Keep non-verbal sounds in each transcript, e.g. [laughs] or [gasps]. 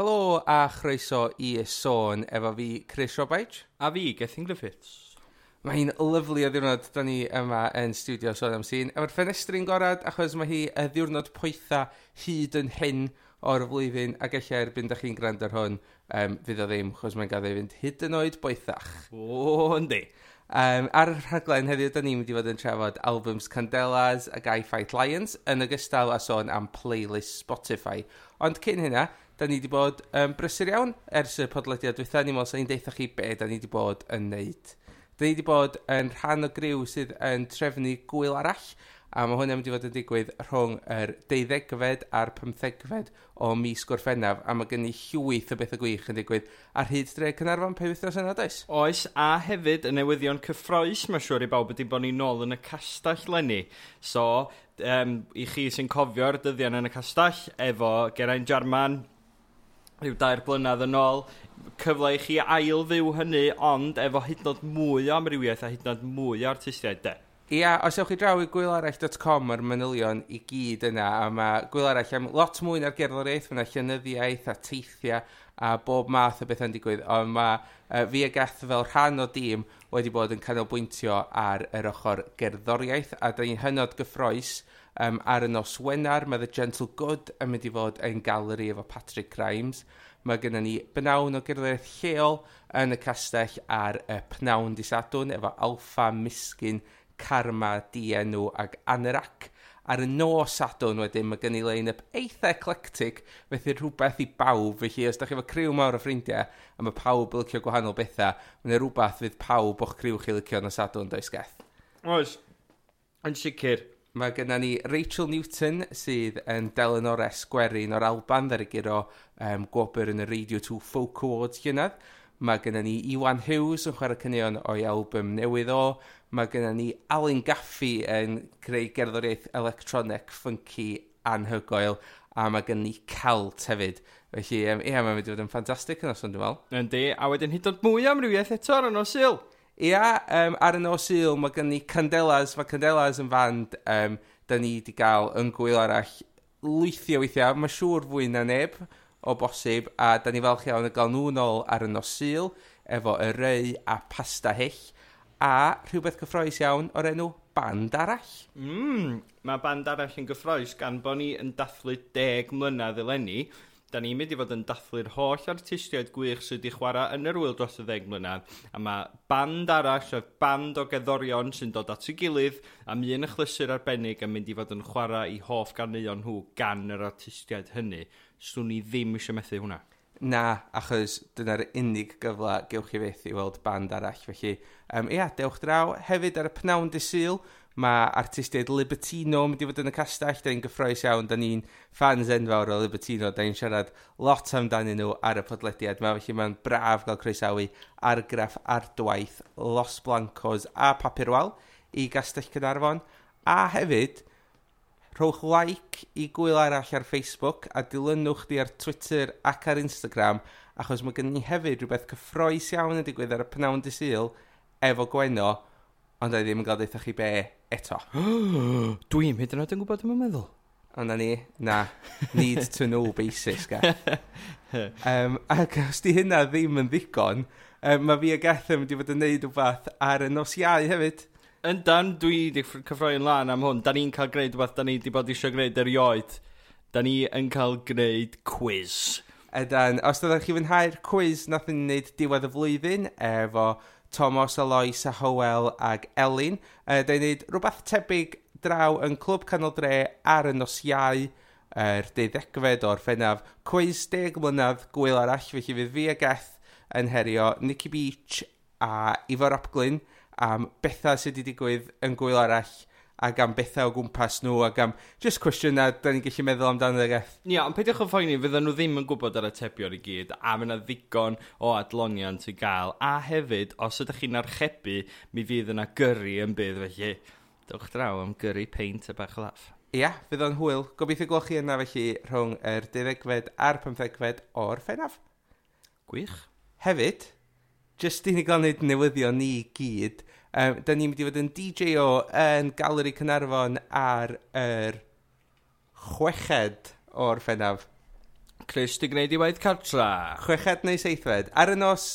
Helo a chroeso i sôn efo fi Chris Robaich. A fi, Gethin Griffiths. Mae'n lyflu o ddiwrnod, da ni yma yn studio sôn am sy'n. Efo'r ffenestri'n gorad, achos mae hi y ddiwrnod poetha hyd yn hyn o'r flwyddyn, ac eich erbyn da chi'n gwrando ar hwn, um, fydd o ddim, achos mae'n gadw i fynd hyd yn oed boethach. O, yndi. Um, ar y rhaglen heddiw, da ni'n mynd i fod yn trafod albums Candelas a Guy Fight Lions yn ogystal a sôn am playlist Spotify. Ond cyn hynna, da ni wedi bod um, brysur iawn ers y podlediad dwytha. Ni'n meddwl sy'n deitha chi be da ni wedi bod yn neud. Da ni wedi bod yn rhan o griw sydd yn trefnu gwyl arall, a mae hwnna'n mynd i fod yn digwydd rhwng yr 12fed a'r 15fed o mis Gorffennaf, a mae gen i llwyth o beth y gwych yn digwydd ar hyd dre Cynarfon pe wythnos yna, does? Oes, a hefyd y newyddion cyffroes, mae'n siŵr i bawb ydy bod ni'n nôl yn y castell lenni. So, um, i chi sy'n cofio'r dyddiau yn y castell, efo Geraint Jarman, rhyw dair blynedd yn ôl, cyfle i chi ail fyw hynny, ond efo hyd yn mwy o amrywiaeth a hyd yn mwy o artistiaid, de? Ia, os ewch chi draw i gwylarall.com ar manylion i gyd yna, a mae gwylarall am lot mwy na'r gerddoriaeth, mae yna llynyddiaeth a teithiau a bob math o beth yn digwydd, ond mae uh, fi a Gath fel rhan o dîm wedi bod yn canolbwyntio ar yr ochr gerddoriaeth, a da ni'n hynod gyffroes Um, ar y nos Wenar, mae The Gentle Good yn mynd i fod yn galeri efo Patrick Grimes. Mae gennym ni bynawn o gerddoriaeth lleol yn y castell ar y pnawn disadwn efo Alfa Misgyn Karma Dienw ag Anerac. Ar y nos adwn wedyn mae gen i line-up eitha eclectic, felly rhywbeth i bawb. Felly os da chi efo criw mawr o ffrindiau a mae pawb yn licio gwahanol bethau, mae'n rhywbeth fydd pawb o'ch criw chi licio yn y sadwn does geth. Oes, yn sicr mae gennym ni Rachel Newton sydd yn Delenor S. Gwerin o'r Alban giro um, gwobr yn y Radio 2 Folk Awards llynedd. Mae gennym ni Iwan Hughes yn chwarae cynion o'i album newydd o. Mae gennym ni Alan Gaffi yn creu gerddoriaeth electronic funky anhygoel. A mae gennym ni Celt hefyd. Felly, um, ie, mae'n mynd i fod yn ffantastig yn oson, dwi'n meddwl. Yndi, a wedyn hyd yn mwy am eto ar yno syl. Ia, um, ar y nos il, mae gen ni Candelas, mae Candelas yn fand um, da ni wedi cael yn gwyl arall lwythio weithiau, mae siŵr fwy na neb o bosib, a da ni falch iawn yn gael nhw nôl ar y nos il, efo y rei a pasta hyll, a rhywbeth cyffroes iawn o'r enw band arall. Mm, mae band arall yn gyffroes gan bod ni yn dathlu deg mlynedd eleni, Da ni'n mynd i fod yn dathlu'r holl artistiaid gwych sydd wedi chwarae yn yr wyl dros y ddeg mlynedd, a mae band arall o'r band o geddorion sy'n dod at ei gilydd, am yn chlysur arbennig yn mynd i fod yn chwarae i hoff ganeuon nhw gan yr artistiaid hynny. Swn i ddim eisiau methu hwnna. Na, achos dyna'r unig gyfle gewch chi fyth i weld band arall. Felly, um, ia, dewch draw hefyd ar y pnawn dysil, mae artistiaid Libertino yn mynd i fod yn y castell. Da ni'n gyffroes iawn, da ni'n fans enfawr o Libertino. Da ni'n siarad lot amdanyn nhw ar y podlediad Mae Felly mae'n braf gael croesawu argraff ar dwaith Los Blancos a Papurwal i Gastell Cynarfon. A hefyd, rhowch like i gwyl arall ar Facebook a dilynwch di ar Twitter ac ar Instagram achos mae gen ni hefyd rhywbeth cyffroes iawn yn digwydd ar y pnawn dysil efo Gweno, ond a ddim yn gael deitha chi be eto. [gasps] Dwi'n hyd yn oed yn gwybod yma'n meddwl. Ond ni, na, need to know basis, ga. [laughs] um, ac os di hynna ddim yn ddigon, um, mae fi a Gath yn mynd i fod yn neud rhywbeth ar y nos iau hefyd. Yndan, dwi wedi cyffroi yn lan am hwn. Da ni'n cael gwneud rhywbeth da ni wedi bod eisiau gwneud erioed. Da ni yn cael gwneud quiz. Ydan, os ydych chi fwynhau'r quiz nath ni'n neud diwedd y flwyddyn efo Thomas, Alois a Howell ag Elin. E, Da'i wneud rhywbeth tebyg draw yn Clwb Canol Dre ar y nos iau yr er deuddegfed o'r ffennaf. Cwys deg mlynedd gwyl arall, felly fydd fi a Geth yn herio Nicky Beach a Ifor Rapglin am bethau sydd wedi digwydd yn gwyl arall ac am bethau o gwmpas nhw ac am just cwestiynau da ni'n gallu meddwl amdano ag eth. Ia, ond peidiwch yn ffoeni, fydden nhw ddim yn gwybod ar y tebion i gyd a mae yna ddigon o adloniant i gael a hefyd, os ydych chi'n archebu, mi fydd yna gyrru yn bydd felly. Dewch draw am gyrru peint y bach laff. Ia, fydd o'n hwyl. Gobeithio gwelwch chi yna felly rhwng yr 12fed a'r 15fed o'r ffennaf. Gwych. Hefyd, jyst i ni gael wneud newyddion ni gyd, Um, da ni'n mynd i fod yn DJ o yn Galeri Cynarfon ar yr chweched o'r ffennaf. Chris, di gwneud i waith cartra. Chweched neu seithfed. Ar y nos,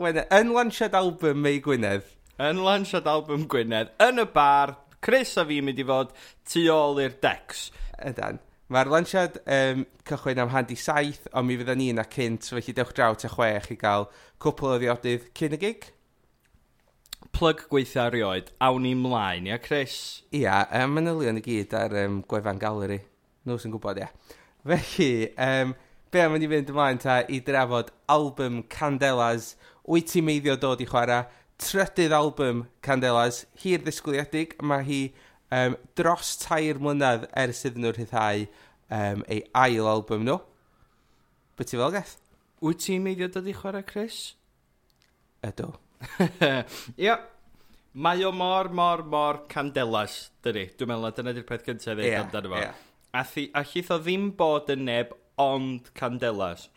wena, yn lansiad album mei Gwynedd. Yn lansiad album Gwynedd, yn y bar, Chris a fi mynd i fod tu ôl i'r decs. Ydan. Mae'r lansiad um, cychwyn am handi saith, ond mi fydda ni yna cynt, felly dewch draw te chwech i gael cwpl o ddiodydd cyn y gig plug gweithio erioed, awn ni mlaen, ia, Chris? Ia, um, manylion i gyd ar um, gwefan galeri. Nhw sy'n gwybod, ia. Felly, um, be am mynd i fynd ymlaen ta i drafod album Candelas, wyt ti'n meiddio dod i chwarae, trydydd album Candelas, hir ddisgwyliedig, mae hi um, dros tair mlynedd ers iddyn nhw rhyddhau um, ei ail album nhw. Be ti fel gath? Wyt ti'n meiddio dod i chwarae, Chris? Ydw. Ia. [laughs] Mae o mor, mor, mor candelas, dydy. Dwi'n meddwl dyna di'r peth cyntaf i ddweud amdano fo. A, thi, a chith o ddim bod yn neb ond candelas.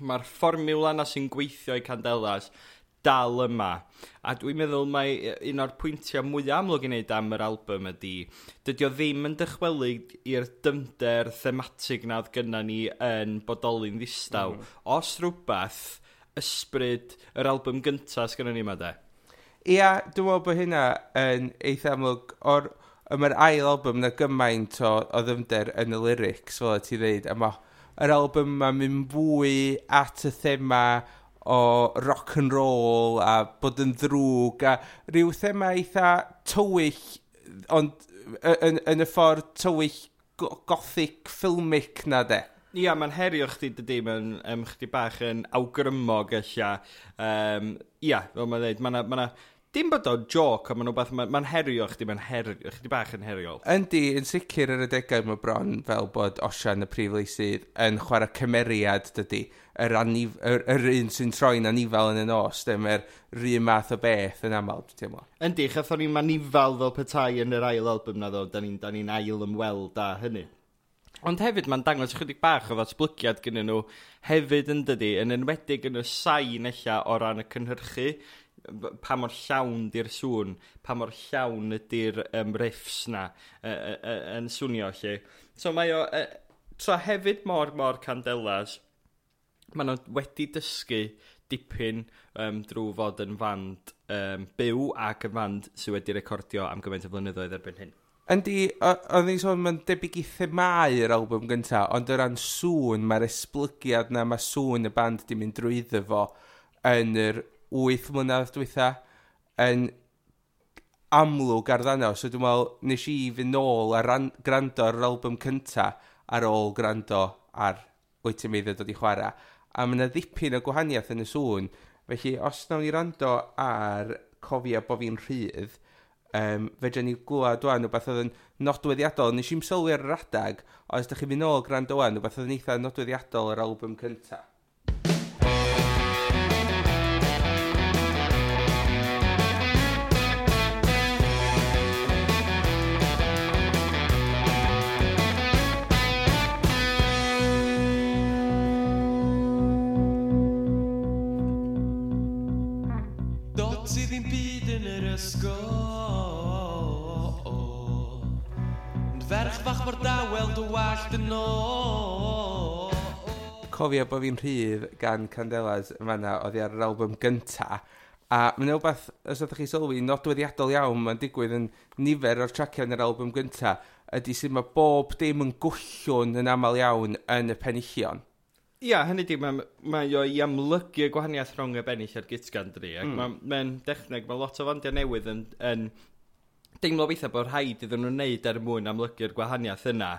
Mae'r fformiwla na sy'n gweithio i candelas dal yma. A dwi'n meddwl mai un o'r pwyntiau mwyaf amlwg i wneud am yr album ydy, dydy o ddim yn dychwelyd i'r dymder thematig na oedd gynna ni yn bodoli'n ddistaw. Mm. Os rhywbeth, ysbryd yr album gyntaf sy'n ni yma de. Ia, dwi'n meddwl bod hynna yn eitha amlwg o'r mae'r ail album na gymaint o, o ddymder yn y lyrics fel y ti ddeud a mae yr album ma'n mynd fwy at y thema o rock and roll a bod yn ddrwg a rhyw thema eitha tywyll ond yn, yn y ffordd tywyll gothic ffilmic na de. Ia, mae'n herio chdi dydy, mae'n um, chdi bach yn awgrymog eich Um, ia, fel mae'n dweud, mae'n ma dim bod o'n joc, ond mae'n rhywbeth, mae'n ma herio chdi, mae'n herio, chdi bach yn heriol. Yndi, yn sicr yr adegau mae bron fel bod Osian y prif leisydd yn chwarae cymeriad dydy, yr, anif, yr, yr un sy'n troi'n anifal yn y nos, dim yr rhywun math o beth yn aml, dwi'n teimlo. Yndi, chathon ni'n manifal fel petai yn yr ail album na ddo, da ni'n ni ail ymweld â hynny. Ond hefyd mae'n dangos chydig bach o ddatblygiad gyda nhw hefyd yn dydy, yn enwedig yn y sain ella o ran y cynhyrchu, pa mor llawn di'r sŵn, pa mor llawn ydy'r um, riffs na e, e, e, yn swnio lle. So mae o, tra hefyd mor mor candelas, mae nhw wedi dysgu dipyn um, drwy fod yn fand um, byw ac yn fand sydd wedi recordio am gymaint o flynyddoedd erbyn hyn. Yndi, oedd ni'n sôn, mae'n debyg i themau'r albwm gyntaf, ond o ran sŵn, mae'r esblygiad na mae sŵn y band di mynd drwyddo fo yn yr 8 mlynedd diwetha, yn amlwg ar ddano. So dwi'n meddwl, nes i fynd nôl a ran, gwrando ar yr album cynta ar ôl gwrando ar wyt ti'n meddwl dod i chwarae. A mae yna ddipyn o gwahaniaeth yn y sŵn. Felly, os nawn ni rando ar cofio bod fi'n rhydd, um, fedra ni glwad dwi'n rhywbeth oedd yn nodweddiadol. Nes i'n sylwi ar yr adag, os ydych chi mynd nôl grand o'n rhywbeth oedd yn eitha nodweddiadol yr album cyntaf. cofio bod fi'n rhydd gan Candelas yn fanna, oedd hi ar yr album gynta. A mae'n rhywbeth, os ydych chi sylwi, nodweddiadol iawn, mae'n digwydd yn nifer o'r traciau yn yr album gynta, ydy sydd mae bob dim yn gwllwn yn aml iawn yn y penillion. Ia, hynny di, mae, mae o i amlygu y gwahaniaeth rhwng y bennill a'r gitgan dri, mm. mae'n ma dechneg, mae lot o fandiau newydd yn, yn deimlo weithiau bod rhaid iddyn nhw'n wneud er mwyn amlygu'r gwahaniaeth yna.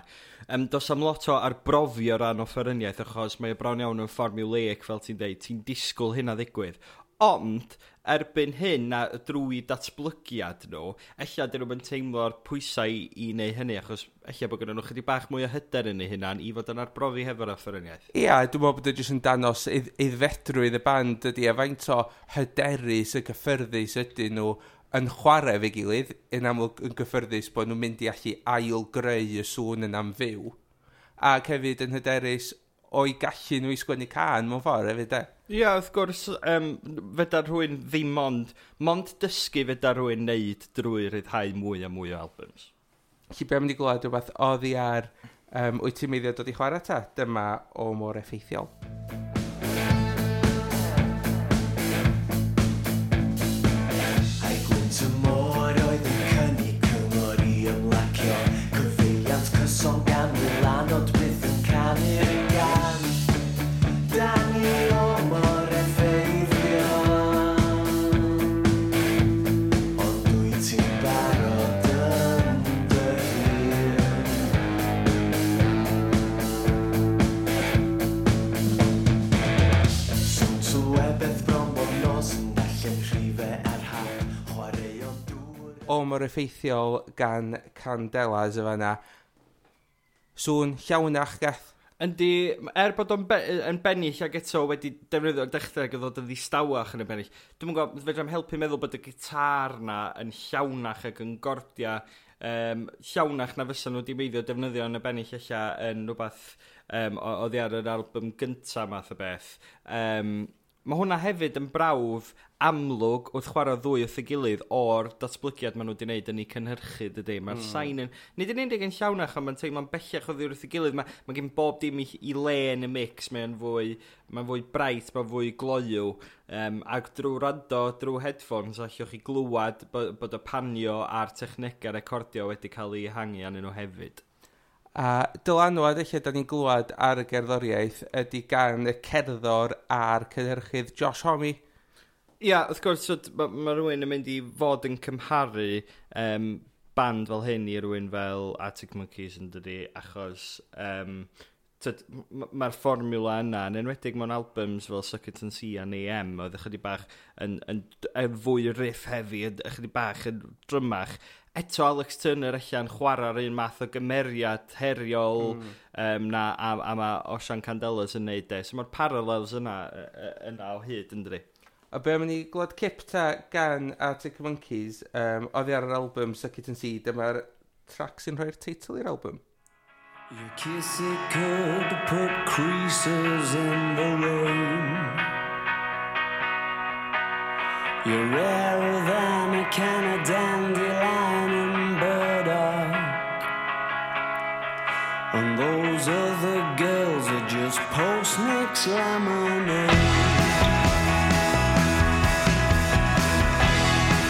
Um, does am lot o arbrofi o ran offeryniaeth achos mae bron iawn yn formulaic fel ti'n deud, ti'n disgwyl hynna ddigwydd. Ond, erbyn hyn a drwy datblygiad nhw, ella dyn nhw'n teimlo'r pwysau i, i wneud hynny, achos ella bod gyda nhw chydig bach mwy o hyder yn eu hunan i fod yn arbrofi hefo'r offeryniaeth. Ia, yeah, dwi'n meddwl bod e jyst yn danos idd iddfedrwydd y band ydy, a faint o hyderus y cyffyrddus ydyn nhw yn chwarae fe gilydd, yn amlwg yn gyffyrddus bod nhw'n mynd i allu ail greu y sŵn yn am fyw. Ac hefyd yn hyderus o'i gallu nhw i sgwennu can mewn ffordd hefyd e. Ie, wrth gwrs, um, fydda rhywun ddim ond, mond dysgu fydda rhywun wneud drwy ryddhau mwy a mwy o albums. Lly be am ni glwad rhywbeth oddi ar um, wyt ti'n meddwl dod i chwarae ta? Dyma o mor effeithiol. Mm. mor effeithiol gan Candelas yma yna. Sŵn llawnach gath. Yndi, er bod o'n be yn bennill ac eto wedi defnyddio'r dechrau ac ddod yn ddistawach yn y bennill, dwi'n mwyn gwybod, fedra helpu meddwl bod y gitar na yn llawnach ac yn gordia um, llawnach na fysa nhw wedi meiddio defnyddio yn y bennill eich yn rhywbeth um, oddi ar yr album gyntaf math o beth. Um, Mae hwnna hefyd yn brawf amlwg wrth chwarae ddwy wrth y gilydd o'r datblygiad maen nhw wedi gwneud yn ei cynhyrchu, dydy. Mae'r mm. sain yn... Nid yn unig yn llawnach, ond mae'n teimlo'n bellach o ddiwrth y gilydd. Mae, mae gen bob dim i, i le yn y mix. Mae'n fwy, mae fwy braith, mae'n fwy gloiw. Um, ac drwy rando, drwy headphones, allwch chi glwad bod, bod y panio a'r technegau recordio wedi cael ei hangi anyn nhw hefyd. A dylanwad eich da ni'n glwad ar y gerddoriaeth ydy gan y cerddor a'r cynhyrchydd Josh Homme. Ia, wrth gwrs, so, mae ma rhywun yn mynd i fod yn cymharu um, band fel hyn i rhywun fel Attic Monkeys yn dydi, achos um, mae'r fformula yna, yn enwedig mewn albums fel Sucket and See a AM, oedd ychydig bach yn, yn, yn, yn fwy riff hefi, ychydig bach yn drymach, eto Alex Turner allan chwarae'r un math o gymeriad heriol mm. um, na, a, a mae Osian Candelas yn neud e. So mae'r parallels yna, yna o hyd yn dri. A be am ni glod cip ta gan Arctic Monkeys, um, oddi ar yr album Suck It and See, dyma'r track sy'n rhoi'r teitl i'r album. Your kiss it could put creases in the rain You're rarer than a can of dandelion And those other girls are just post next lemonade.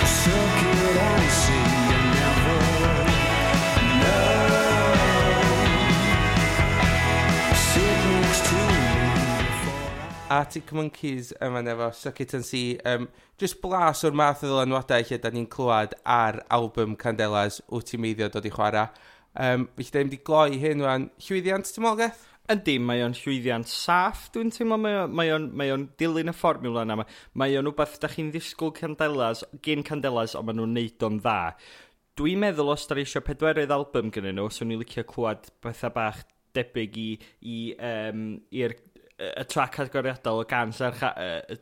Silky and sea. Arctic Monkeys yma efo Suck It and See. Um, just blas o'r math o ddylanwadau lle da ni'n clywed ar album Candelas Wyt ti'n meiddio dod i chwarae. Um, Fy chi ddim wedi gloi hyn rwan. Llwyddiant, ti'n meddwl, Geth? Yndi, mae o'n llwyddiant saff, dwi'n teimlo, mae o'n, mae o'n dilyn y fformiwla yna. Mae o'n rhywbeth da chi'n ddisgwyl candelas, gen candelas, ond maen nhw'n neud o'n dda. Dwi'n meddwl os da eisiau pedwerydd album gyda nhw, swn so i'n licio clywed bethau bach debyg i, i, um, i'r y trac agoriadol o gans ar,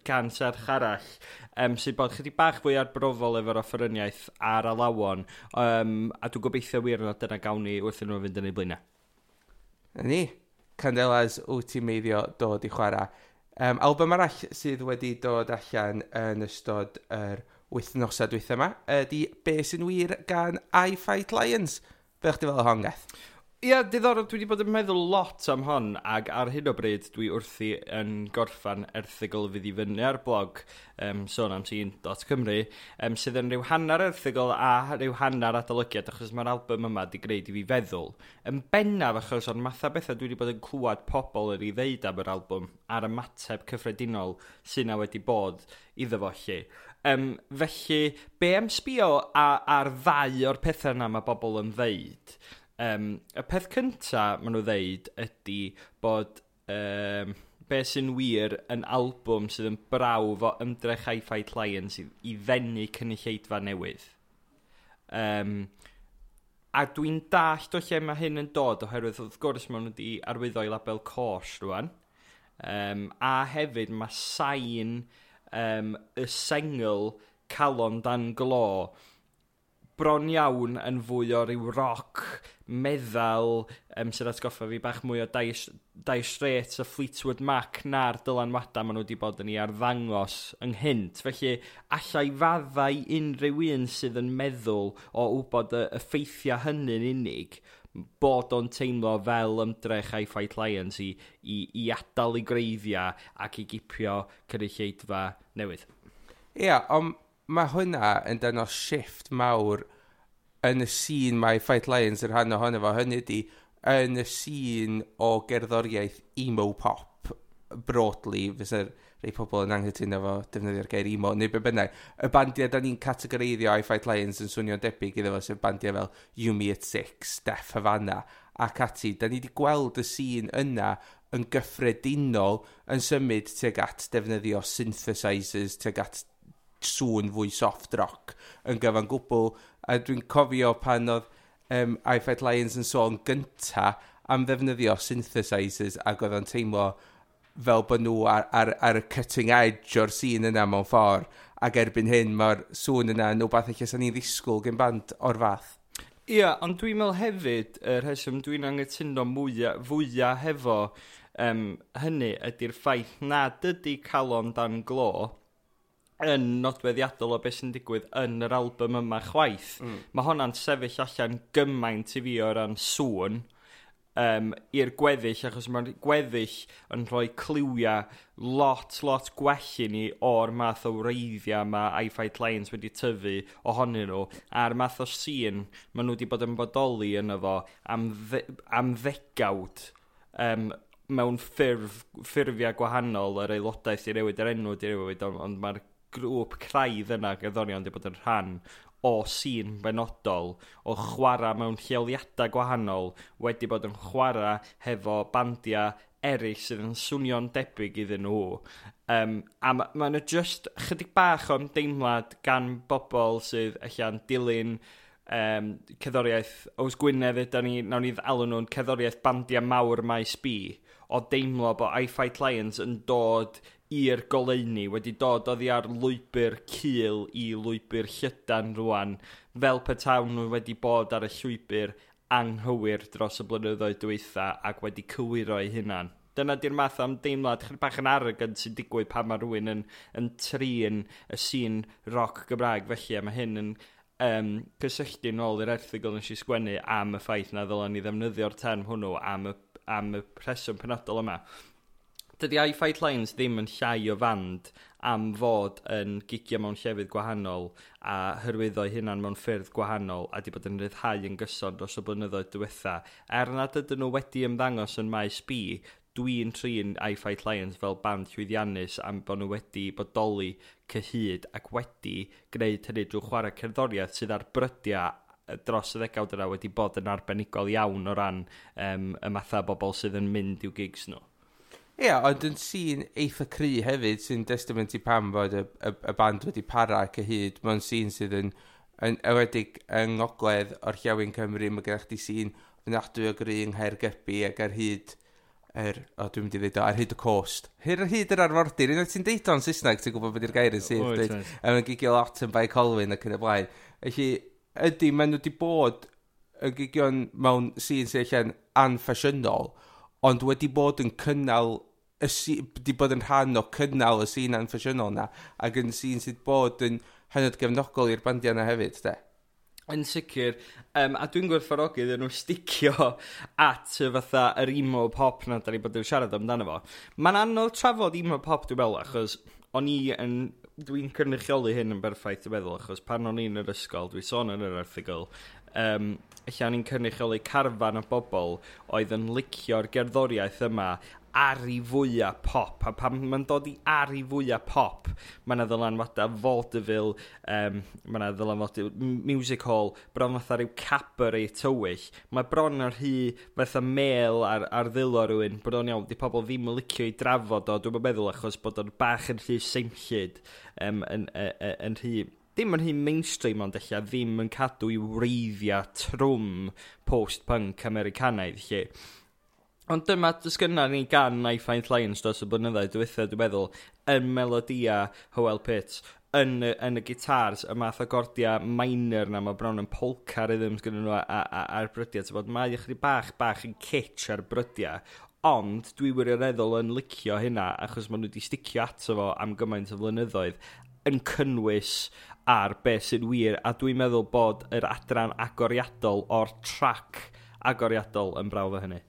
gan serch arall um, sydd bod chydig bach fwy arbrofol efo'r offeryniaeth ar alawon um, a dwi'n gobeithio wir na dyna gawn ni wrth nhw fynd yn ei blaenau. Ni, Candelas wyt ti'n meiddio dod i chwarae. Um, album arall sydd wedi dod allan yn ystod yr wythnosau dwythau yma ydy Be sy'n wir gan I Fight Lions. Be chdi fel y hongaeth? Ia, diddorol, dwi wedi bod yn meddwl lot am hon, ac ar hyn o bryd dwi wrthi yn gorffan erthigol fydd i fyny ar blog um, sôn am sy'n.cymru, um, sydd yn rhyw hanner erthigol a rhyw hanner adolygiad, achos mae'r album yma wedi gwneud i fi feddwl. Yn bennaf achos o'n matha bethau dwi wedi bod yn clywed pobl yr i ddeud am yr album a'r ymateb cyffredinol sy'n wedi bod iddo fo lle. Um, felly, be am sbio ar ddau o'r pethau yna mae bobl yn ddeud? Um, y peth cynta maen nhw ddeud ydy bod um, be sy'n wir yn albwm sydd yn brawf o ymdrech hi-fi clients i, i ddenu cynulleidfa newydd. Um, a dwi'n dallt o lle mae hyn yn dod oherwydd wrth gwrs maen nhw wedi arwyddo i label cors rwan. Um, a hefyd mae sain um, y sengl calon dan glo bron iawn yn fwy o ryw roc meddal um, sydd atgoffa fi bach mwy o Dai, Dai Straits a Fleetwood Mac na'r dylanwadau maen nhw wedi bod yn ei arddangos ynghynt. Felly, allai faddau unrhyw un sydd yn meddwl o wybod y ffeithiau hynny'n unig, bod o'n teimlo fel ymdrech a'i Fight Lions i, i, i adael i greiddiau ac i gipio cynulleidfa newydd. Ie, yeah, ond mae hwnna yn dyn o shifft mawr yn y sîn mae Fight Lions yr rhan ohono fo, hynny ydi, yn y sîn o gerddoriaeth emo pop, broadly, fysa'r rei pobl yn anghytuno fo defnyddio'r gair emo, neu be bynnag. Y bandiau da ni'n categoreiddio i Fight Lions yn swnio'n debyg iddo fo, sef bandiau fel You Me at Six, Def Havana, ac ati. Da ni wedi gweld y sîn yna yn gyffredinol yn symud tuag at defnyddio synthesizers, tuag at sŵn fwy soft rock yn gyfan gwbl a dwi'n cofio pan oedd um, I Fight Lions yn sôn gynta am ddefnyddio synthesizers ac oedd o'n teimlo fel bod nhw ar, ar, ar y cutting edge o'r sîn yna mewn ffordd ac erbyn hyn mae'r sŵn yna yn wbeth eich sy'n ni'n ddisgwyl gen band o'r fath. Ia, yeah, ond dwi'n meddwl hefyd, y er rheswm dwi'n anghytuno mwyaf, fwyaf hefo um, hynny ydy'r ffaith nad ydy calon dan glo, yn nodweddiadol o beth sy'n digwydd yn yr album yma chwaith. Mm. Mae honna'n sefyll allan gymaint i fi o ran sŵn um, i'r gweddill, achos mae'r gweddill yn rhoi cliwiau lot, lot gwell i ni o'r math o wreiddiau mae iFight Lions wedi tyfu ohonyn nhw, a'r math o sîn maen nhw wedi bod yn bodoli yno fo am, dde, am ddegawd um, mewn ffurf, ffurfiau gwahanol yr aelodaeth i newid yr enw di newid, ond, ond mae'r grŵp craidd yna gerddorion wedi bod yn rhan o sîn benodol o chwarae mewn lleoliadau gwahanol wedi bod yn chwarae hefo bandiau eraill sydd yn swnio'n debyg iddyn nhw. Um, a mae ma nhw just chydig bach o'n deimlad gan bobl sydd allan dilyn um, cerddoriaeth Oes Gwynedd ydy ni, nawn ni alw nhw'n cerddoriaeth bandiau mawr maes B o deimlo bod I Fight Lions yn dod i'r goleuni wedi dod oddi ar lwybr cil i lwybr llydan rwan, fel petawn nhw wedi bod ar y llwybr anghywir dros y blynyddoedd diwetha ac wedi cywiro eu hunan. Dyna di'r math am deimlad chydig bach yn arrogant sy'n digwydd pan mae rhywun yn, yn trin y sîn roc Gymraeg. Felly, mae hyn yn um, cysylltu nôl i'r erthigol nes i sgwennu am y ffaith na ddylen ni ddefnyddio'r term hwnnw am y, am y preswm penodol yma dydy i Fight Lines ddim yn llai o fand am fod yn gigio mewn llefydd gwahanol a hyrwyddo hynna'n mewn ffyrdd gwahanol a di bod yn rhyddhau yn gyson dros y blynyddoedd diwetha. Er nad ydyn nhw wedi ymddangos yn maes B, dwi'n trin I Fight Lions fel band llwyddiannus am bod nhw wedi bodoli cyhyd ac wedi gwneud hynny drwy chwarae cerddoriaeth sydd ar brydiau dros y ddegawd yna wedi bod yn arbenigol iawn o ran um, y mathau bobl sydd yn mynd i'w gigs nhw. Ie, yeah, ond yn sîn eitha cry hefyd sy'n testament i pam fod y, y, y band wedi para ac y hyd. Mae'n sîn sydd yn, yn ewedig yng ngogledd o'r llawin Cymru. Mae gennych chi sîn ofnadwy o gry yng Nghaergybi ac ar hyd er, o dwi'n mynd i ddweud o, ar hyd y cost. Hyr ar hyd yr arfordir, unwaith ti'n deud o'n Saesneg, ti'n gwybod beth yw'r gair yn sydd, Oh, dweud, a mae'n gigio lot yn bai Colwyn ac yn y blaen. Felly, ydy, maen nhw wedi bod yn gigion mewn sy'n sy'n allan anffasiynol, ond wedi bod yn cynnal y si, di bod yn rhan o cynnal y sîn anffesiynol na ac yn sîn sydd bod yn hynod gefnogol i'r bandiau yna hefyd, de? Yn sicr, um, a dwi'n gwerthfarogi iddyn nhw sticio [laughs] at y fatha yr emo pop na da ni bod yn siarad amdano fo. Mae'n anodd trafod emo pop dwi'n meddwl, achos o'n i yn dwi'n cynrychioli hyn yn berffaith dwi'n meddwl, achos pan o'n i'n yr ysgol, dwi'n sôn yn yr erthigol, um, allan ni'n cynrychioli carfan o bobl oedd yn licio'r gerddoriaeth yma ari fwyaf pop, a pan mae'n dod i ari fwyaf pop, mae yna ddylanwadau vaudeville, um, mae yna ddylanwadau music hall, bron fatha rhyw cabaret tywyll. Mae bron ar hy fatha mel ar, ar ddilo rhywun, bron iawn, di pobl ddim yn licio i drafod o, dwi'n meddwl achos bod o'n bach yn rhy symllid um, yn, yn, yn, yn rhy ddim yn hyn mainstream ond eich ddim yn cadw i wreiddiau trwm post-punk Americanaidd lle Ond dyma dysgynna ni gan I Find Lions dros y blynyddoedd diwethaf, dwi'n meddwl, yn melodia Howell Pitt, yn, yn y gitars, y math o gordia minor na mae bron yn polka rhythms gyda nhw a'r brydiau. Bod, mae ychydig bach, bach yn kitsch ar brydiau, ond dwi wirioneddol yn licio hynna achos maen nhw wedi sticio ato fo am gymaint o flynyddoedd yn cynnwys ar beth sy'n wir a dwi'n meddwl bod yr adran agoriadol o'r trac agoriadol yn brawf o hynny.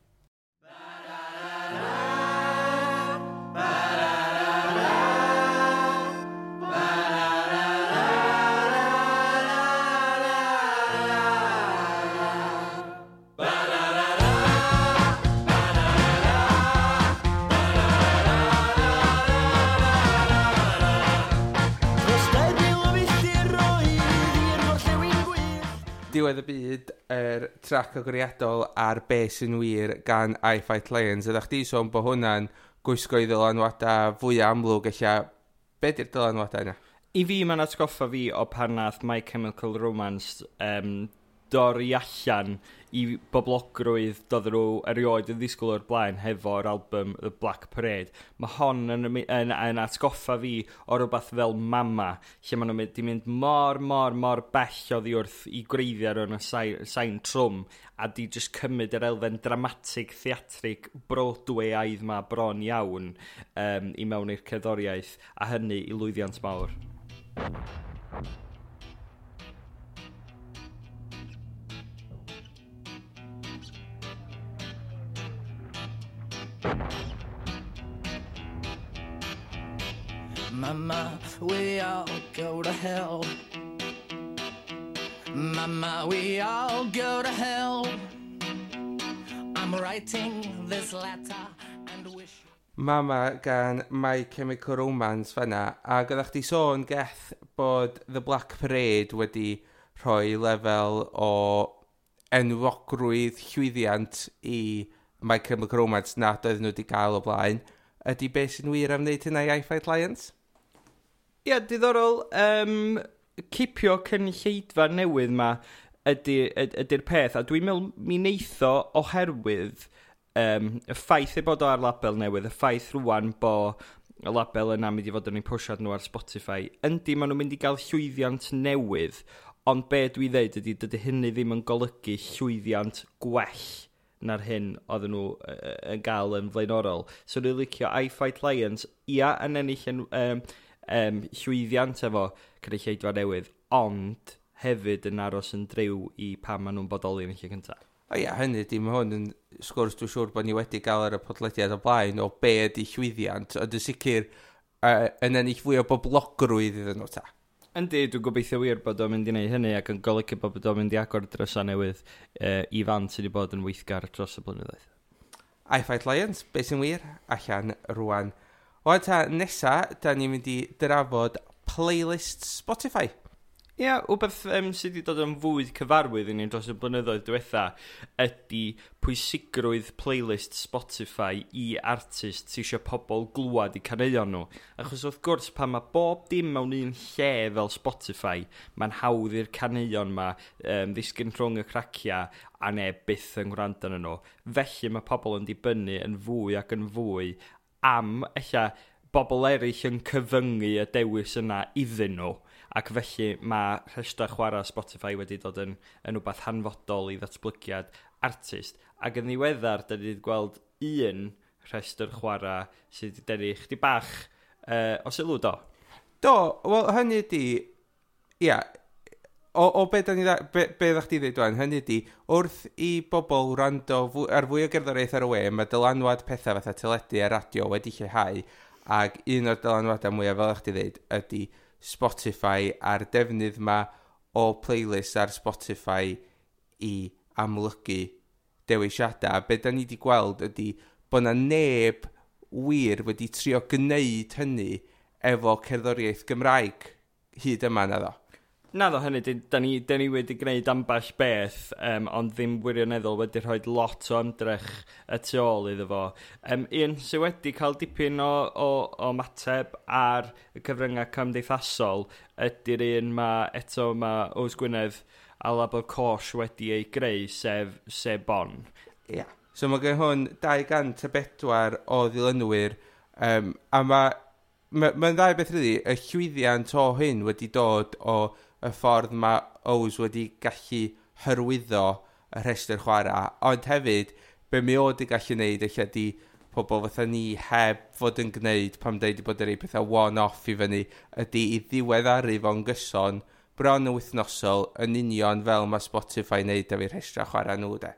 diwedd y byd, yr er trac agoriadol ar be sy'n wir gan I Fight Lions. Ydych chi sôn bod hwnna'n gwisgo i ddylanwadau fwy amlwg eich be di'r dylanwadau yna? I fi, mae'n atgoffa fi o pan nath My Chemical Romance um, dorri allan i boblogrwydd dod nhw erioed yn ddisgwyl o'r blaen hefo'r album The Black Parade. Mae hon yn, yn, yn atgoffa fi o rhywbeth fel Mama, lle maen nhw'n mynd, mynd mor, mor, mor bell o ddiwrth i greiddiau ar o'n sain, sain trwm a di just cymryd yr elfen dramatig, theatrig, broadwayaidd ma bron iawn um, i mewn i'r cerddoriaeth a hynny i lwyddiant mawr. Thank you. Mama, we all go to hell. Mama, we all go to hell. I'm writing this letter and wish... Mama gan My Chemical Romance fanna, a gyda chdi sôn geth bod The Black Parade wedi rhoi lefel o enwogrwydd llwyddiant i My Chemical Romance nad oedd nhw wedi cael o blaen, ydy beth sy'n wir am wneud hynna i iFight Lions? Ie, yeah, diddorol, um, cipio cynlleidfa newydd ma ydy'r ydy, ydy peth, a dwi'n meddwl mi neitho oherwydd um, y ffaith ei bod o ar label newydd, y ffaith rwan bo y label yna mynd i fod yn ei pwysiad nhw ar Spotify, yndi maen nhw'n mynd i gael llwyddiant newydd, ond be dwi ddeud ydy dydy hynny ddim yn golygu llwyddiant gwell na'r hyn oedden nhw yn gael yn flaenorol. So dwi'n licio I Fight Lions, ia yn ennill yn um, um, llwyddiant efo cynulleidfa newydd, ond hefyd yn aros yn driw i pam maen nhw'n bodoli yn y lle cyntaf. O ia, hynny, dim hwn yn sgwrs dwi'n siŵr bod ni wedi gael ar y podlediad o blaen o be ydy llwyddiant, ond yn sicr uh, yn ennill fwy o boblogrwydd iddyn nhw ta. Yndi, dwi'n gobeithio wir bod o'n mynd i wneud hynny ac yn golygu bod o'n mynd i agor drysau newydd uh, i fan sydd wedi bod yn weithgar dros y blynyddoedd. I Fight Lions, beth sy'n wir, allan rwan. O ta nesa, da ni'n mynd i drafod playlist Spotify. Ie, yeah, wbeth um, sydd wedi dod yn fwy cyfarwydd i ni dros y blynyddoedd diwetha ydy pwysigrwydd playlist Spotify i artist sy'n eisiau pobl glwad i caneuon nhw. Achos wrth gwrs pan mae bob dim mewn un lle fel Spotify, mae'n hawdd i'r caneuon yma um, ddisgyn rhwng y cracia a ne byth yn gwrando yn nhw. Felly mae pobl yn dibynnu yn fwy ac yn fwy am eich bobl eraill yn cyfyngu y dewis yna iddyn nhw ac felly mae rhestr chwarae Spotify wedi dod yn, yn rhywbeth hanfodol i ddatblygiad artist. Ac yn ddiweddar, da ni wedi gweld un rhestr chwarae sydd wedi denu chdi bach uh, o sylw do. Do, wel hynny ydi, ia, o, o be da ni dda, be, be ddech chi ddweud dwan, hynny ydi, wrth i bobl rando fwy, ar fwy o gerddoriaeth ar y we, mae dylanwad pethau fatha teledu a radio wedi lleihau, ac un o'r dylanwadau mwyaf fel ych chi ddweud ydy Spotify a'r defnydd ma o playlist ar Spotify i amlygu dewisiadau. Be da ni wedi gweld ydy bod na neb wir wedi trio gwneud hynny efo cerddoriaeth Gymraeg hyd yma na ddo. Na ddo hynny, da ni, da ni wedi gwneud amball beth, um, ond ddim wirioneddol wedi rhoi lot o ymdrech y tu ôl iddo fo. Um, un sydd wedi cael dipyn o, o, o mateb ar y cyfryngau cymdeithasol ydy'r un ma, eto ma Oes Gwynedd a Labor Cors wedi ei greu, sef, sef Bon. Ia. Yeah. So mae gen hwn 204 o ddilynwyr, um, a mae mae'n ma, ma dda beth rydw y llwyddiant o hyn wedi dod o y ffordd mae Ows wedi gallu hyrwyddo y rhestr chwarae, ond hefyd, be mi oedd i gallu gwneud eich ydi pobl fatha ni heb fod yn gwneud pam dweud bod yr ei pethau one-off i fyny ydy i ddiweddaru fo'n gyson bron y wythnosol yn union fel mae Spotify wneud efo'i rhestra chwarae nhw de.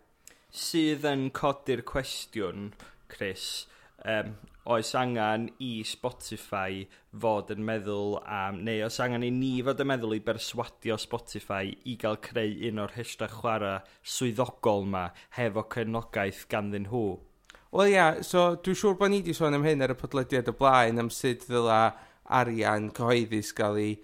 Sydd yn codi'r cwestiwn, Chris, um, oes angen i Spotify fod yn meddwl am, neu oes angen i ni fod yn meddwl i berswadio Spotify i gael creu un o'r hestra chwarae swyddogol yma hefo cefnogaeth ganddyn nhw. Wel ia, yeah, so dwi'n siŵr bod ni wedi sôn am hyn ar y podlediad o blaen am sut ddyla arian cyhoeddus gael ei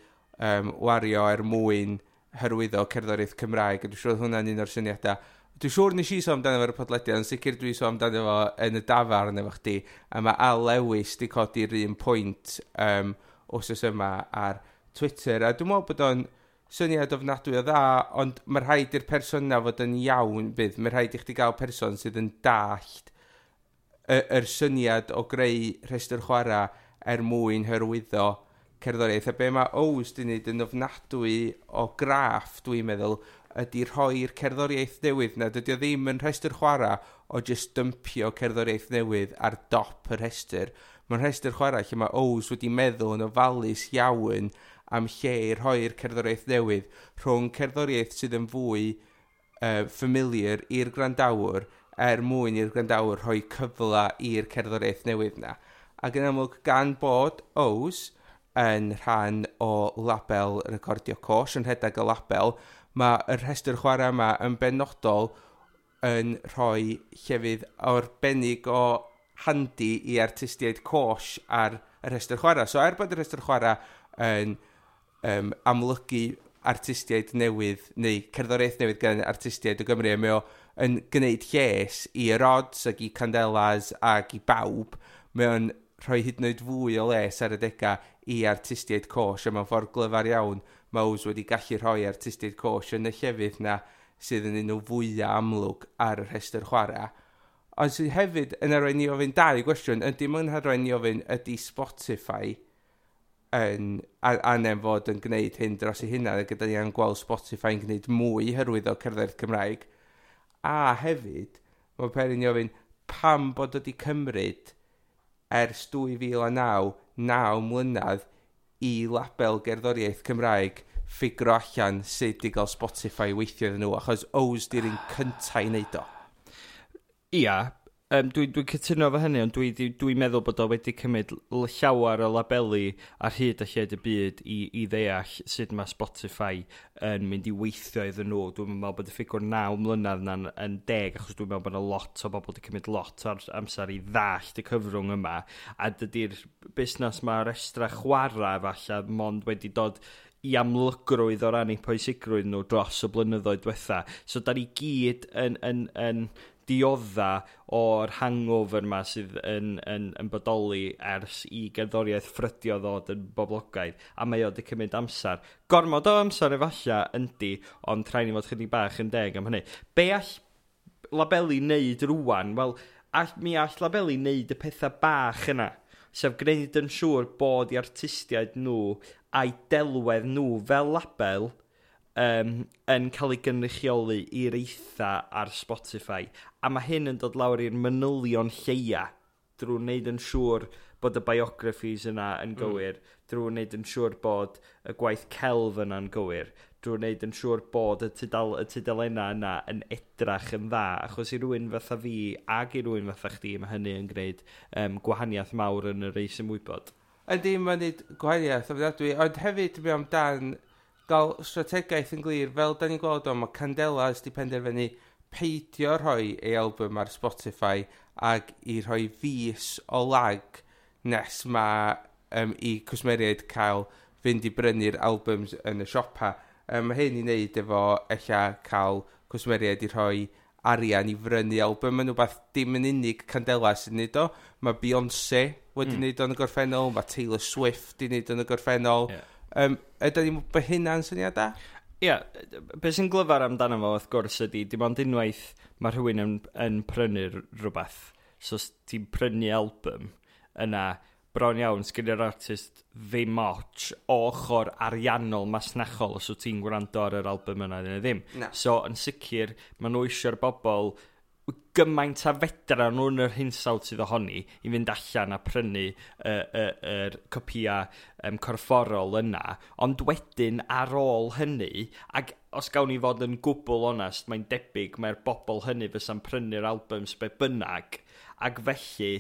um, wario er mwyn hyrwyddo cerddoriaeth Cymraeg. Dwi'n siŵr hwnna'n un o'r syniadau Dwi'n siŵr nes i sôn amdano fo'r podlediad, yn sicr dwi'n sôn amdano fo yn y dafarn efo chdi, a mae Al Lewis di codi'r un pwynt um, os yma ar Twitter, a dwi'n meddwl bod o'n syniad ofnadwy o dda, ond mae rhaid i'r person na fod yn iawn bydd. Mae rhaid i chdi gael person sydd yn dallt y, yr syniad o greu rhestr chwarae er mwyn hyrwyddo cerddoriaeth. A be mae Ows di wneud yn ofnadwy o graff, dwi'n meddwl, ydy rhoi'r cerddoriaeth newydd na. Dydy o ddim yn rhestr chwarae o just dympio cerddoriaeth newydd ar dop y rhestr. Mae'n rhestr chwarae lle mae Ows wedi meddwl yn ofalus iawn am lle i rhoi'r cerddoriaeth newydd rhwng cerddoriaeth sydd yn fwy uh, familiar i'r grandawr er mwyn i'r grandawr rhoi cyfle i'r cerddoriaeth newydd na. Ac yn amlwg gan bod Ows yn rhan o label recordio cos yn rhedeg y label, mae y rhestr chwarae yma yn benodol yn rhoi llefydd arbennig o handi i artistiaid cosh ar y rhestr chwarae. So er bod y rhestr chwarae yn um, amlygu artistiaid newydd neu cerddoriaeth newydd gan artistiaid o Gymru, mae o yn gwneud lles i y rods ac i candelas ac i bawb, mae o'n rhoi hyd yn oed fwy o les ar y dega i artistiaid cosh a mewn ffordd glyfar iawn Mowes wedi gallu rhoi artistiaid coach yn y llefydd na sydd yn un o fwyaf amlwg ar y rhestr chwarae. Ond sydd hefyd yn arwain ni ofyn dau gwestiwn, ydy mwyn arwain ni ofyn ydy Spotify yn, anem fod yn gwneud hyn dros ei hunan, gyda ni yn gweld Spotify yn gwneud mwy hyrwyddo cerdded Cymraeg. A hefyd, mae Perin i ofyn pam bod wedi cymryd ers 2009 naw mlynedd i label gerddoriaeth Cymraeg ffigro allan sut i gael Spotify weithio iddyn nhw, achos O's di'r un cyntaf i wneud o. Ia, um, dwi'n dwi cytuno fo hynny, ond dwi'n dwi, dwi meddwl bod o wedi cymryd llawer o labelu ar hyd a lled y byd i, i ddeall sut mae Spotify yn mynd i weithio iddyn nhw. Dwi'n meddwl bod y ffigwr 9 mlynedd na'n yn deg, achos dwi'n meddwl bod yna lot o bobl wedi cymryd lot o'r amser i ddallt y cyfrwng yma. A dydy'r busnes mae'r estra chwarae falle, mond wedi dod i amlygrwydd o ran eu pwysigrwydd nhw dros y blynyddoedd diwetha. So, da ni gyd yn, yn, yn diodda o'r hangover yma sydd yn, yn, yn bodoli ers i gerddoriaeth ffrydio ddod yn boblogaidd, a mae o wedi cymryd amser. Gormod o amser efallai yndi, ond rhaid ni fod chydig bach yn deg am hynny. Be all labelu wneud rwan? Wel, all, mi all labelu wneud y pethau bach yna, sef gwneud yn siŵr bod i artistiaid nhw a'i delwedd nhw fel label – um, yn cael ei gynrychioli i'r eitha ar Spotify. A mae hyn yn dod lawr i'r manylion lleia drwy wneud yn siŵr bod y biographies yna yn mm. gywir, mm. drwy wneud yn siŵr bod y gwaith celf yna'n gywir, drwy wneud yn siŵr bod y, tydal, y tydalena yna yn edrach yn dda, achos i rywun fatha fi ag i rywun fatha chdi, mae hynny yn gwneud um, gwahaniaeth mawr yn y reis ymwybod. Ydy, mae'n gwneud gwahaniaeth ofnadwy, ond hefyd mi dan gael strategaeth yn glir, fel da ni'n gweld o, mae Candelas di penderfynu peidio rhoi ei album ar Spotify ag i rhoi fus o lag nes mae um, i cwsmeriaid cael fynd i brynu'r albums yn y siopa. Um, Mae hyn i wneud efo eich cael cwsmeriaid i rhoi arian i frynu album yn rhywbeth dim yn unig Candela sy'n neud o. Mae Beyoncé wedi mm. neud o'n y gorffennol, mae Taylor Swift wedi neud o'n y gorffennol. Yeah. Um, Ydy ni'n bod hynna'n syniad da? Ia, yeah, beth sy'n glyfar amdano fo, wrth gwrs, ydy, dim ond unwaith mae rhywun yn, yn prynu rhywbeth. So, os ti'n prynu album yna, bron iawn, sgynnu'r artist ddim otch ochr ariannol masnachol os wyt ti'n gwrando ar yr album yna ddim. Na. So, yn sicr, mae nhw eisiau'r bobl gymaint a fedra nhw yn yr hinsawd sydd ohoni i fynd allan a prynu y uh, uh, uh, copia um, corfforol yna, ond wedyn ar ôl hynny, ac os gawn ni fod yn gwbl onest, mae'n debyg mae'r bobl hynny fysa'n prynu'r albums be bynnag, ac felly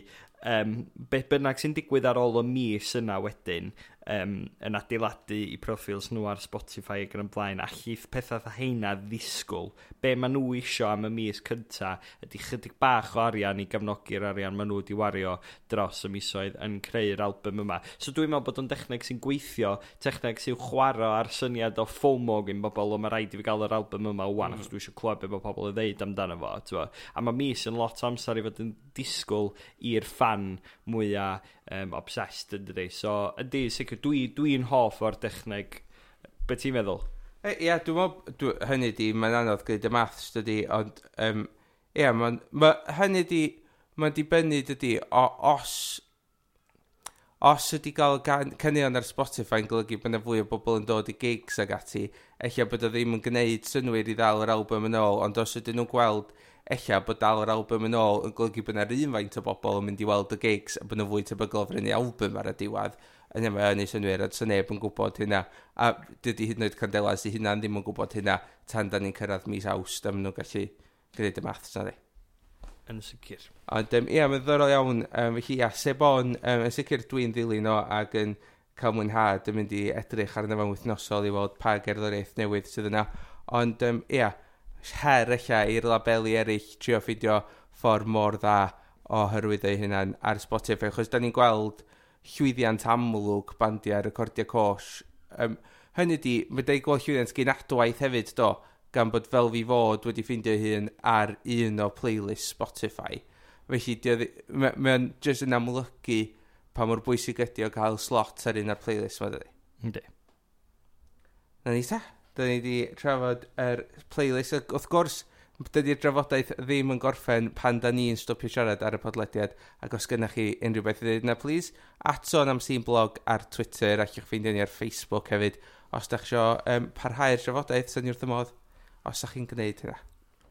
um, be bynnag sy'n digwydd ar ôl y mis yna wedyn, um, yn adeiladu i profils nhw ar Spotify ac yn ymlaen, a llith pethau dda heina ddisgwyl. Be maen nhw isio am y mis cynta ydy chydig bach o arian i gefnogi'r arian maen nhw wedi wario dros y misoedd yn creu'r album yma. So dwi'n meddwl bod o'n dechneg sy'n gweithio, techneg sy'n chwarae ar syniad o FOMO gyn bobl, o mae rhaid i fi gael yr album yma wan, mm. achos dwi eisiau clywed beth mae pobl yn ddeud amdano fo. Twa. A mae mis yn lot o amser i fod yn disgwyl i'r fan mwyaf um, obsessed yn dydy. So ydy, sicr dwi'n dwi, dwi hoff o'r dechneg. Be ti'n meddwl? Ie, e, yeah, dwi'n meddwl, hynny di, mae'n anodd gyda y maths dydi, ond um, ie, yeah, ma, ma, hynny di, mae'n dibynnu dydi, o, os os ydy gael caneuon ar Spotify yn golygu bod yna fwy o bobl yn dod i gigs ag ati, eich bod o ddim yn gwneud synwyr i ddal yr album yn ôl, ond os ydyn nhw'n gweld eich bod dal yr album yn ôl yn golygu bod yna un faint o bobl yn mynd i weld y gigs a bod nhw'n fwy tebygol o frynu album ar y diwedd, yn yma yn ei synwyr, a sy'n neb yn gwybod hynna. A dydy hyd yn oed Candelas i hynna ddim yn gwybod hynna tan da ni'n cyrraedd mis awst a maen nhw'n gallu gwneud y maths na di. Yn sicr. Ond um, ia, mae'n ddorol iawn. Um, felly ia, Sebon, um, yn sicr dwi'n ddilyn o ac yn cael mwynhad yn mynd i edrych arno fewn wythnosol i weld pa gerddoriaeth newydd sydd yna. Ond um, ia, her eich i'r labelu eraill trio ffidio ffordd mor dda oherwydd eu hunan ar Spotify, achos da ni'n gweld llwyddiant amlwg bandiau recordiau cosh. Um, hynny di, mae dau gweld llwyddiant gen adwaith hefyd, do, gan bod fel fi fod wedi ffeindio hun ar un o playlist Spotify. Felly, mae'n ma jyst yn amlygu pa mor bwysig ydy o gael slot ar un o'r playlist yma, dydy. Ynddi. Na ni ta. Da ni wedi trafod yr er playlist. Wrth gwrs, dydy'r drafodaeth ddim yn gorffen pan da ni'n stopio siarad ar y podlediad ac os gynnach chi unrhyw beth i ddweud yna, please ato'n am sy'n blog ar Twitter ac i'ch ffeindio ni ar Facebook hefyd. Os da chi isio um, parhau'r drafodaeth sy'n wrth y modd os da chi'n gwneud hynna.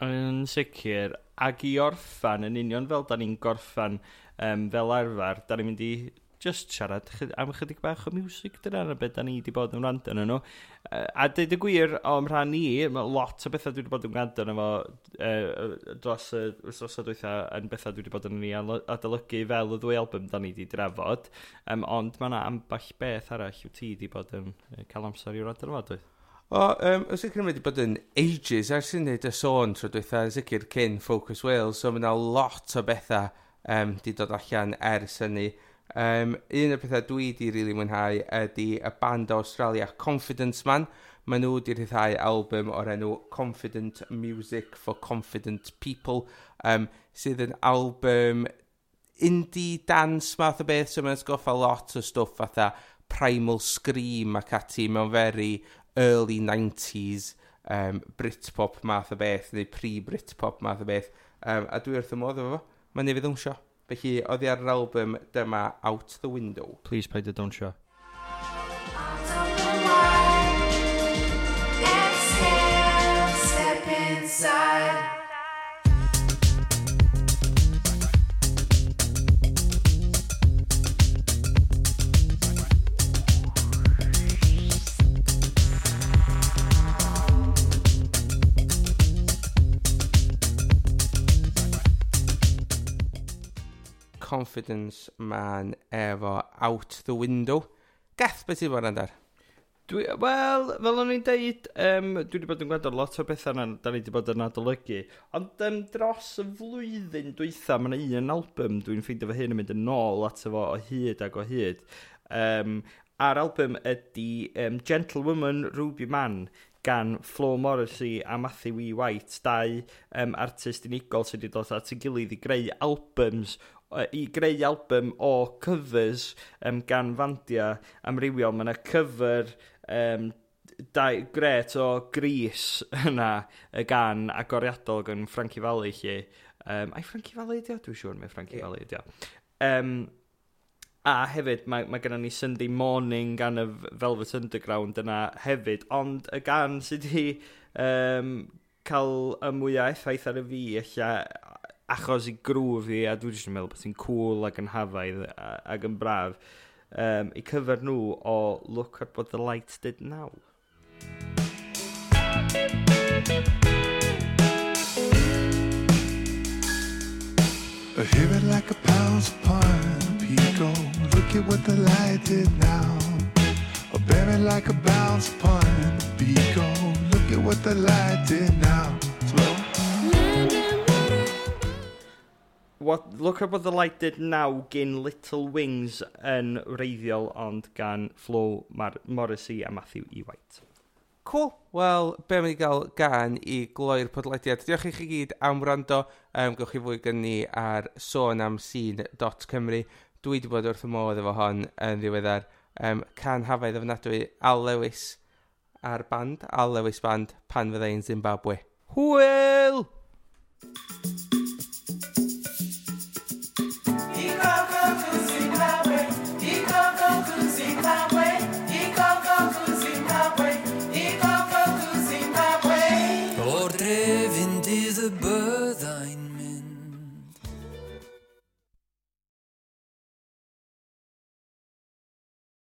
Yn sicr ac i orffan yn union fel da ni'n gorffan um, fel arfer da ni'n mynd i just siarad am ychydig bach o music dyna na beth da ni wedi bod yn rand yn nhw. A dweud y gwir, o'n rhan ni, mae lot o bethau dwi wedi bod yn rand yn efo e, dros y wrthnosod dwytha yn bethau dwi wedi bod yn ni adolygu fel y ddwy album da ni wedi drafod. Um, ond mae yna amball beth arall yw ti wedi bod yn cael amser i'w rand yn efo dweud. O, um, yn sicr wedi bod yn ages ers i neud y sôn tro dweitha, yn sicr cyn Focus Wales, so mae yna lot o bethau um, di dod allan ers hynny. Um, un o'r pethau dwi di rili really mwynhau ydy y band o Australia Confidence Man. Maen nhw di rhyddhau album o'r enw Confident Music for Confident People, um, sydd yn album indie dance math o beth, so mae'n sgoffa lot o stwff fatha Primal Scream ac ati mewn very early 90s um, Britpop math o beth, neu pre-Britpop math o beth, um, a dwi wrth y modd efo fo, mae'n nefyd fydd. Felly, oedd hi ar yr album Dyma Out the Window. Please play the Don't Show. confidence man efo out the window. Geth, beth ti'n bod yn dar? Dwi, wel, fel o'n i'n deud, um, dwi wedi bod yn gweld lot o bethau yna, da ni wedi bod yn adolygu. Ond um, dros y flwyddyn dwytha, mae yna un album dwi'n ffeindio fy hyn yn mynd yn ôl at efo o hyd ac o hyd. Um, a'r album ydy um, Gentlewoman Ruby Man gan Flo Morrissey a Matthew E. White, dau um, artist unigol sydd wedi dod at ei gilydd i greu albums i greu album o covers um, gan fandia amrywiol. Mae yna cover um, dau, gret o gris [laughs] yna y gan agoriadol gan Frankie Valley lle. Um, ai Frankie Valley ydi o? Dwi'n siŵr mae Frankie yeah. Valley ydi o. Um, a hefyd mae, mae gennym ni Sunday Morning gan y Velvet Underground yna hefyd, ond y gan sydd wedi um, cael y mwyaf effaith ar y fi eich achos i grwf i, a dwi jyst yn meddwl bod hi'n cool ac yn hafaidd ac yn braf, um, i cyfer nhw o Look at what the light did now. I hear it like a pounds upon a look at what the light did now. I bear it like a bounce upon a look at what the light did now. what, look at what the light did now gin Little Wings yn wreiddiol ond gan Flo Mar Morrissey a Matthew E. White. Cool. Wel, be mae'n i gael gan i gloi'r podlediad. Diolch i chi gyd am wrando. Um, gewch chi fwy gen ni ar sonamscene.cymru. Dwi wedi bod wrth y modd efo hon yn ddiweddar. Um, can hafedd ofnadwy Al Lewis a'r band, Al Lewis Band, pan fyddai'n Zimbabwe. Hwyl! Hwyl!